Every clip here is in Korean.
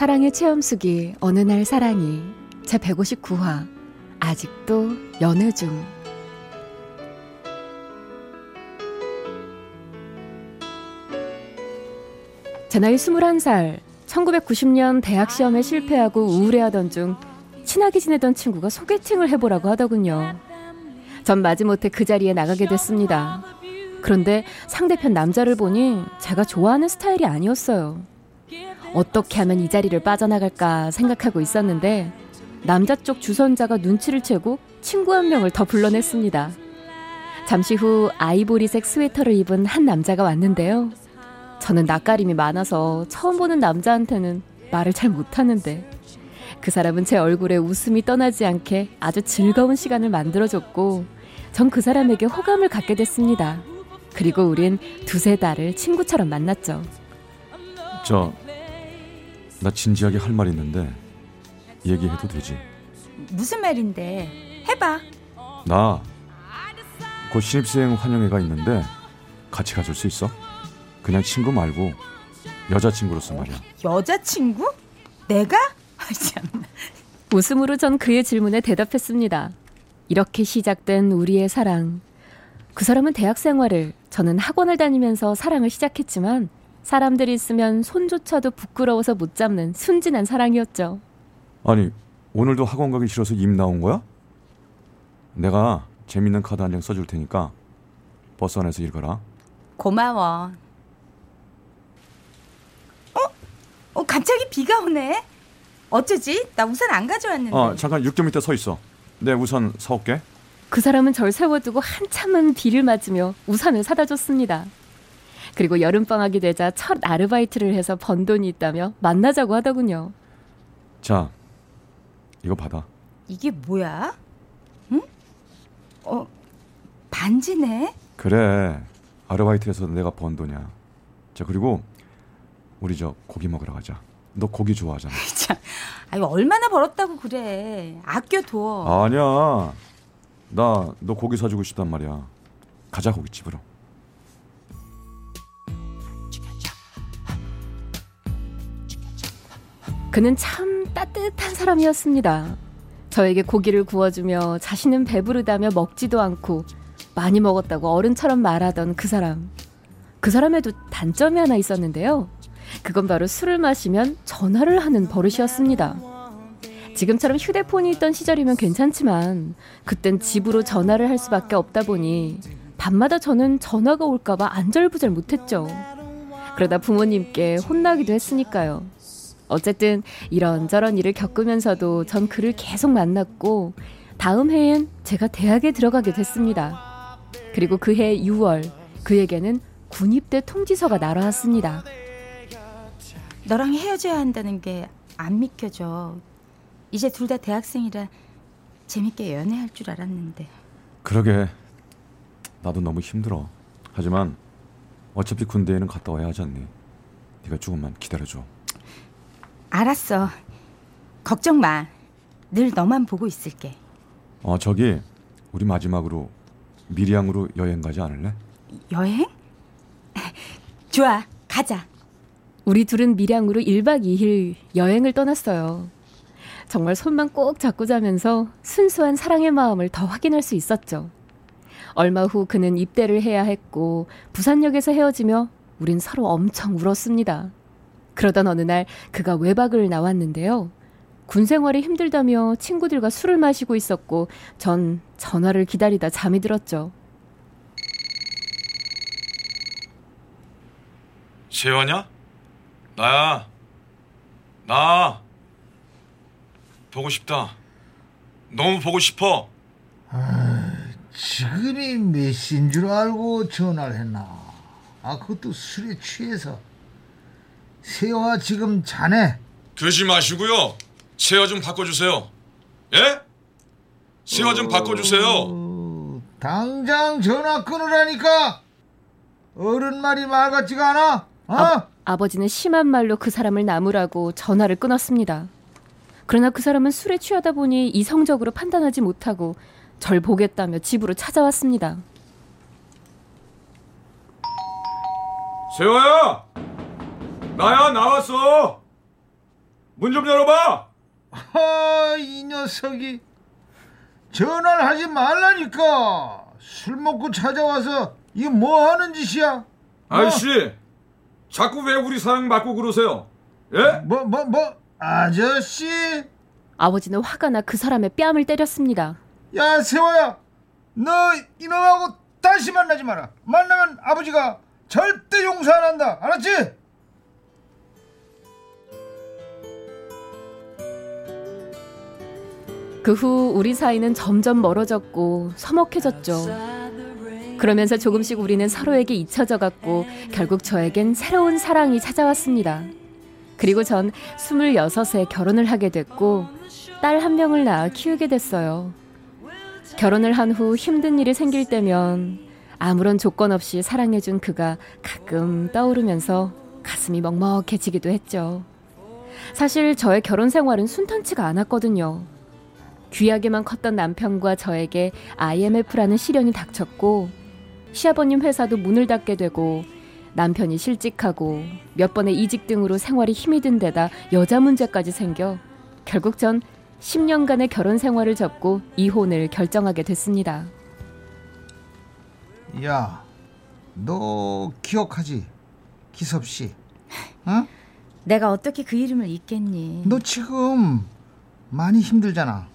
사랑의 체험수기 어느 날 사랑이 제 159화 아직도 연애 중 제 나이 21살 1990년 대학 시험에 실패하고 우울해하던 중 친하게 지내던 친구가 소개팅을 해보라고 하더군요. 전 마지못해 그 자리에 나가게 됐습니다. 그런데 상대편 남자를 보니 제가 좋아하는 스타일이 아니었어요. 어떻게 하면 이 자리를 빠져나갈까 생각하고 있었는데 남자 쪽 주선자가 눈치를 채고 친구 한 명을 더 불러냈습니다. 잠시 후 아이보리색 스웨터를 입은 한 남자가 왔는데요. 저는 낯가림이 많아서 처음 보는 남자한테는 말을 잘 못하는데 그 사람은 제 얼굴에 웃음이 떠나지 않게 아주 즐거운 시간을 만들어줬고 전 그 사람에게 호감을 갖게 됐습니다. 그리고 우린 두세 달을 친구처럼 만났죠. 저, 나 진지하게 할 말 있는데 얘기해도 되지? 무슨 말인데? 해봐. 나, 곧 신입생 환영회가 있는데 같이 가줄 수 있어? 그냥 친구 말고 여자친구로서 말이야. 여자친구? 내가? 참. 웃음으로 전 그의 질문에 대답했습니다. 이렇게 시작된 우리의 사랑. 그 사람은 대학 생활을, 저는 학원을 다니면서 사랑을 시작했지만 사람들이 있으면 손조차도 부끄러워서 못 잡는 순진한 사랑이었죠. 아니, 오늘도 학원 가기 싫어서 입 나온 거야? 내가 재밌는 카드 한 장 써줄 테니까 버스 안에서 읽어라. 고마워. 어? 어, 갑자기 비가 오네? 어쩌지? 나 우산 안 가져왔는데. 아, 잠깐 6점 밑에 서 있어. 내 우산 사올게. 그 사람은 절 세워두고 한참은 비를 맞으며 우산을 사다 줬습니다. 그리고 여름방학이 되자 첫 아르바이트를 해서 번 돈이 있다며 만나자고 하더군요. 자, 이거 받아. 이게 뭐야? 응? 어, 반지네? 그래. 아르바이트에서 내가 번 돈이야. 자, 그리고 우리 저 고기 먹으러 가자. 너 고기 좋아하잖아. 참, 아유 얼마나 벌었다고 그래. 아껴 둬. 아니야. 나 너 고기 사주고 싶단 말이야. 가자 고깃집으로. 그는 참 따뜻한 사람이었습니다. 저에게 고기를 구워주며 자신은 배부르다며 먹지도 않고 많이 먹었다고 어른처럼 말하던 그 사람. 그 사람에도 단점이 하나 있었는데요. 그건 바로 술을 마시면 전화를 하는 버릇이었습니다. 지금처럼 휴대폰이 있던 시절이면 괜찮지만 그땐 집으로 전화를 할 수밖에 없다 보니 밤마다 저는 전화가 올까봐 안절부절 못했죠. 그러다 부모님께 혼나기도 했으니까요. 어쨌든 이런저런 일을 겪으면서도 전 그를 계속 만났고 다음 해엔 제가 대학에 들어가게 됐습니다. 그리고 그해 6월 그에게는 군입대 통지서가 날아왔습니다. 너랑 헤어져야 한다는 게 안 믿겨져. 이제 둘 다 대학생이라 재밌게 연애할 줄 알았는데. 그러게. 나도 너무 힘들어. 하지만 어차피 군대에는 갔다 와야 하지 않니? 네가 조금만 기다려줘. 알았어. 걱정 마. 늘 너만 보고 있을게. 어 저기 우리 마지막으로 미리양으로 여행 가지 않을래? 여행? 좋아. 가자. 우리 둘은 밀양으로 1박 2일 여행을 떠났어요. 정말 손만 꼭 잡고 자면서 순수한 사랑의 마음을 더 확인할 수 있었죠. 얼마 후 그는 입대를 해야 했고 부산역에서 헤어지며 우린 서로 엄청 울었습니다. 그러던 어느 날 그가 외박을 나왔는데요. 군 생활이 힘들다며 친구들과 술을 마시고 있었고 전 전화를 기다리다 잠이 들었죠. 세화냐? 나야. 나. 보고 싶다. 너무 보고 싶어. 지금이 몇 시인 줄 알고 전화를 했나? 아, 그것도 술에 취해서. 세화 지금 자네. 그러지 마시고요. 세화 좀 바꿔주세요. 예? 세화 좀 바꿔주세요. 어, 당장 전화 끊으라니까. 어른 말이 말 같지가 않아. 어? 아, 아버지는 심한 말로 그 사람을 나무라고 전화를 끊었습니다. 그러나 그 사람은 술에 취하다 보니 이성적으로 판단하지 못하고 절 보겠다며 집으로 찾아왔습니다. 세화야! 나야, 나왔어! 문 좀 열어봐! 아, 이 녀석이 전화를 하지 말라니까. 술 먹고 찾아와서 이게 뭐 하는 짓이야? 어? 아저씨, 자꾸 왜 우리 사랑 맞고 그러세요? 예? 뭐, 뭐, 뭐, 아저씨? 아버지는 화가 나 그 사람의 뺨을 때렸습니다. 야, 세화야. 너 이놈하고 다시 만나지 마라. 만나면 아버지가 절대 용서 안 한다. 알았지? 그 후 우리 사이는 점점 멀어졌고 서먹해졌죠. 그러면서 조금씩 우리는 서로에게 잊혀져 갔고 결국 저에겐 새로운 사랑이 찾아왔습니다. 그리고 전 26에 결혼을 하게 됐고 딸 한 명을 낳아 키우게 됐어요. 결혼을 한 후 힘든 일이 생길 때면 아무런 조건 없이 사랑해준 그가 가끔 떠오르면서 가슴이 먹먹해지기도 했죠. 사실 저의 결혼 생활은 순탄치가 않았거든요. 귀하게만 컸던 남편과 저에게 IMF라는 시련이 닥쳤고 시아버님 회사도 문을 닫게 되고 남편이 실직하고 몇 번의 이직 등으로 생활이 힘이 든 데다 여자 문제까지 생겨 결국 전 10년간의 결혼 생활을 접고 이혼을 결정하게 됐습니다. 야, 너 기억하지? 기섭 씨. 어? 내가 어떻게 그 이름을 잊겠니? 너 지금 많이 힘들잖아.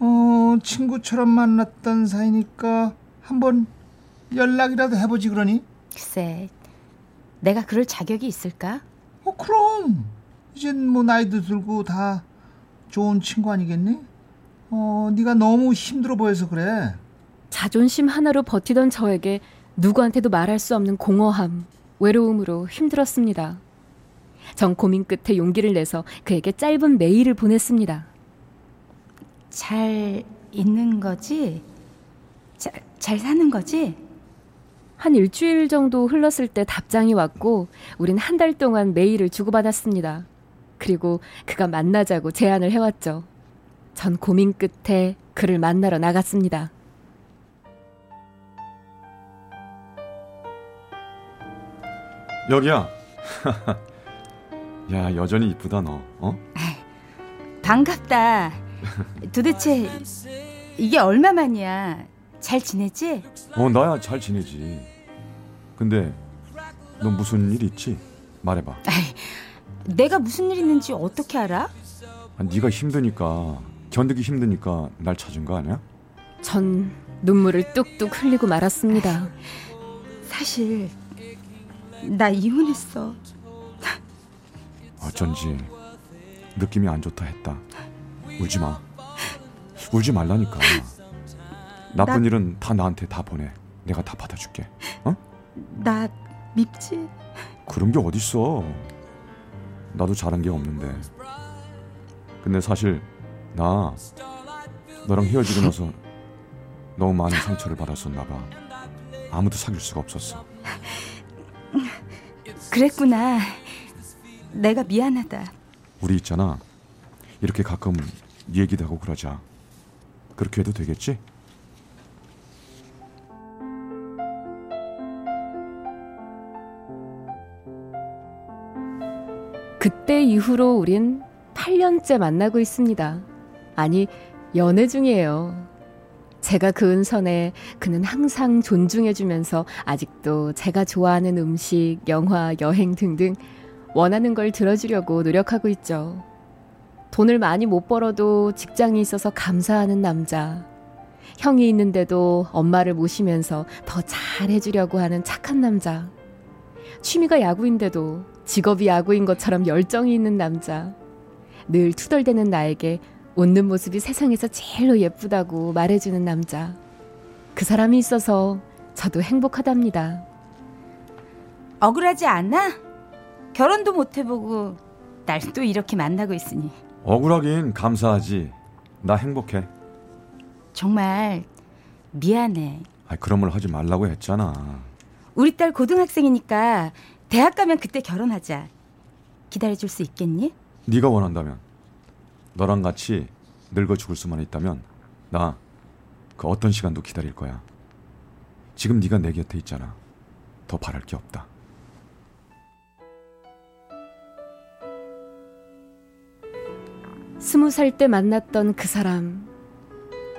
어, 친구처럼 만났던 사이니까 한번 연락이라도 해보지 그러니? 글쎄, 내가 그럴 자격이 있을까? 어, 그럼. 이젠 뭐 나이도 들고 다 좋은 친구 아니겠니? 어, 네가 너무 힘들어 보여서 그래. 자존심 하나로 버티던 저에게 누구한테도 말할 수 없는 공허함, 외로움으로 힘들었습니다. 전 고민 끝에 용기를 내서 그에게 짧은 메일을 보냈습니다. 잘 있는 거지? 잘, 잘 사는 거지? 한 일주일 정도 흘렀을 때 답장이 왔고 우린 한 달 동안 메일을 주고받았습니다. 그리고 그가 만나자고 제안을 해왔죠. 전 고민 끝에 그를 만나러 나갔습니다. 여기야. 야, 여전히 이쁘다 너. 어? 반갑다. 도대체 이게 얼마만이야? 잘 지내지? 어, 나야 잘 지내지. 근데 너 무슨 일 있지? 말해봐. 아이, 내가 무슨 일 있는지 어떻게 알아? 아, 네가 힘드니까 견디기 힘드니까 날 찾은 거 아니야? 전 눈물을 뚝뚝 흘리고 말았습니다. 사실 나 이혼했어. 어쩐지 느낌이 안 좋다 했다. 울지 마. 울지 말라니까. 나쁜 나- 일은 다 나한테 다 보내. 내가 다 받아줄게. 어? 나 밉지? 그런 게 어딨어. 나도 잘한 게 없는데. 근데 사실 나 너랑 헤어지고 나서 너무 많은 상처를 받았었나 봐. 아무도 사귈 수가 없었어. 그랬구나. 내가 미안하다. 우리 있잖아. 이렇게 가끔 얘기도 하고 그러자. 그렇게 해도 되겠지? 그때 이후로 우린 8년째 만나고 있습니다. 아니, 연애 중이에요. 제가 그은 선에 그는 항상 존중해주면서 아직도 제가 좋아하는 음식, 영화, 여행 등등 원하는 걸 들어주려고 노력하고 있죠. 돈을 많이 못 벌어도 직장이 있어서 감사하는 남자. 형이 있는데도 엄마를 모시면서 더 잘해주려고 하는 착한 남자. 취미가 야구인데도 직업이 야구인 것처럼 열정이 있는 남자. 늘 투덜대는 나에게 웃는 모습이 세상에서 제일로 예쁘다고 말해주는 남자. 그 사람이 있어서 저도 행복하답니다. 억울하지 않아? 결혼도 못 해보고 날 또 이렇게 만나고 있으니 억울하긴 감사하지. 나 행복해. 정말 미안해. 아, 그런 말 하지 말라고 했잖아. 우리 딸 고등학생이니까 대학 가면 그때 결혼하자. 기다려 줄 수 있겠니? 네가 원한다면 너랑 같이 늙어 죽을 수만 있다면 나 그 어떤 시간도 기다릴 거야. 지금 네가 내 곁에 있잖아. 더 바랄 게 없다. 스무 살 때 만났던 그 사람.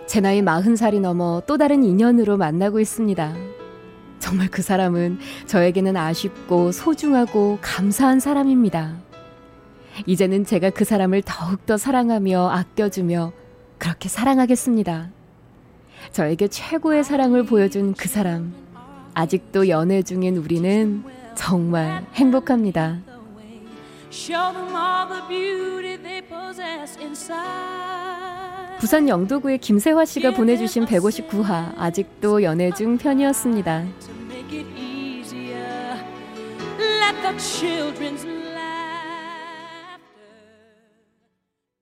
제 나이 마흔 살이 넘어 또 다른 인연으로 만나고 있습니다. 정말 그 사람은 저에게는 아쉽고 소중하고 감사한 사람입니다. 이제는 제가 그 사람을 더욱더 사랑하며 아껴주며 그렇게 사랑하겠습니다. 저에게 최고의 사랑을 보여준 그 사람. 아직도 연애 중인 우리는 정말 행복합니다. Show them all the beauty they possess inside. 부산 영도구의 김세화 씨가 보내주신 159화 아직도 연애 중 편이었습니다. To make it easier, let the children's